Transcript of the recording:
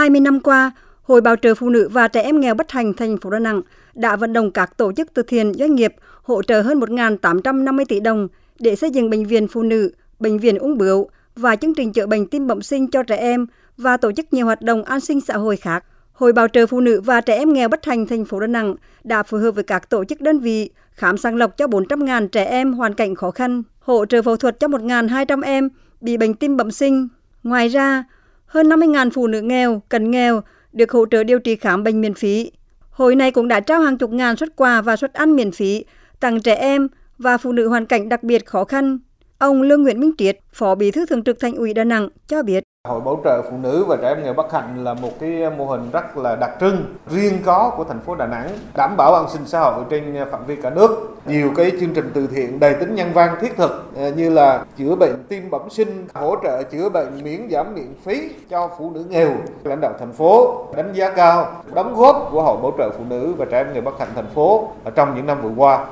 20 năm qua, Hội Bảo trợ Phụ nữ và Trẻ em nghèo bất thành thành phố Đà Nẵng đã vận động các tổ chức từ thiện doanh nghiệp hỗ trợ hơn 1.850 tỷ đồng để xây dựng bệnh viện phụ nữ, bệnh viện ung bướu và chương trình chữa bệnh tim bẩm sinh cho trẻ em và tổ chức nhiều hoạt động an sinh xã hội khác. Hội Bảo trợ Phụ nữ và Trẻ em nghèo bất thành thành phố Đà Nẵng đã phối hợp với các tổ chức đơn vị khám sàng lọc cho 400.000 trẻ em hoàn cảnh khó khăn, hỗ trợ phẫu thuật cho 1.200 em bị bệnh tim bẩm sinh. Ngoài ra, hơn 50.000 phụ nữ nghèo, cận nghèo được hỗ trợ điều trị khám bệnh miễn phí. Hội này cũng đã trao hàng chục ngàn suất quà và suất ăn miễn phí tặng trẻ em và phụ nữ hoàn cảnh đặc biệt khó khăn. Ông Lương Nguyễn Minh Triết, Phó Bí thư Thường trực Thành ủy Đà Nẵng cho biết. Hội bảo trợ phụ nữ và trẻ em nghèo bất hạnh là một cái mô hình rất là đặc trưng, riêng có của thành phố Đà Nẵng, đảm bảo an sinh xã hội trên phạm vi cả nước. Nhiều cái chương trình từ thiện đầy tính nhân văn thiết thực ờ, như là chữa bệnh tim bẩm sinh, hỗ trợ chữa bệnh miễn giảm miễn phí cho phụ nữ nghèo. Lãnh đạo thành phố đánh giá cao đóng góp của Hội bảo trợ phụ nữ và trẻ em nghèo bất hạnh thành phố trong những năm vừa qua.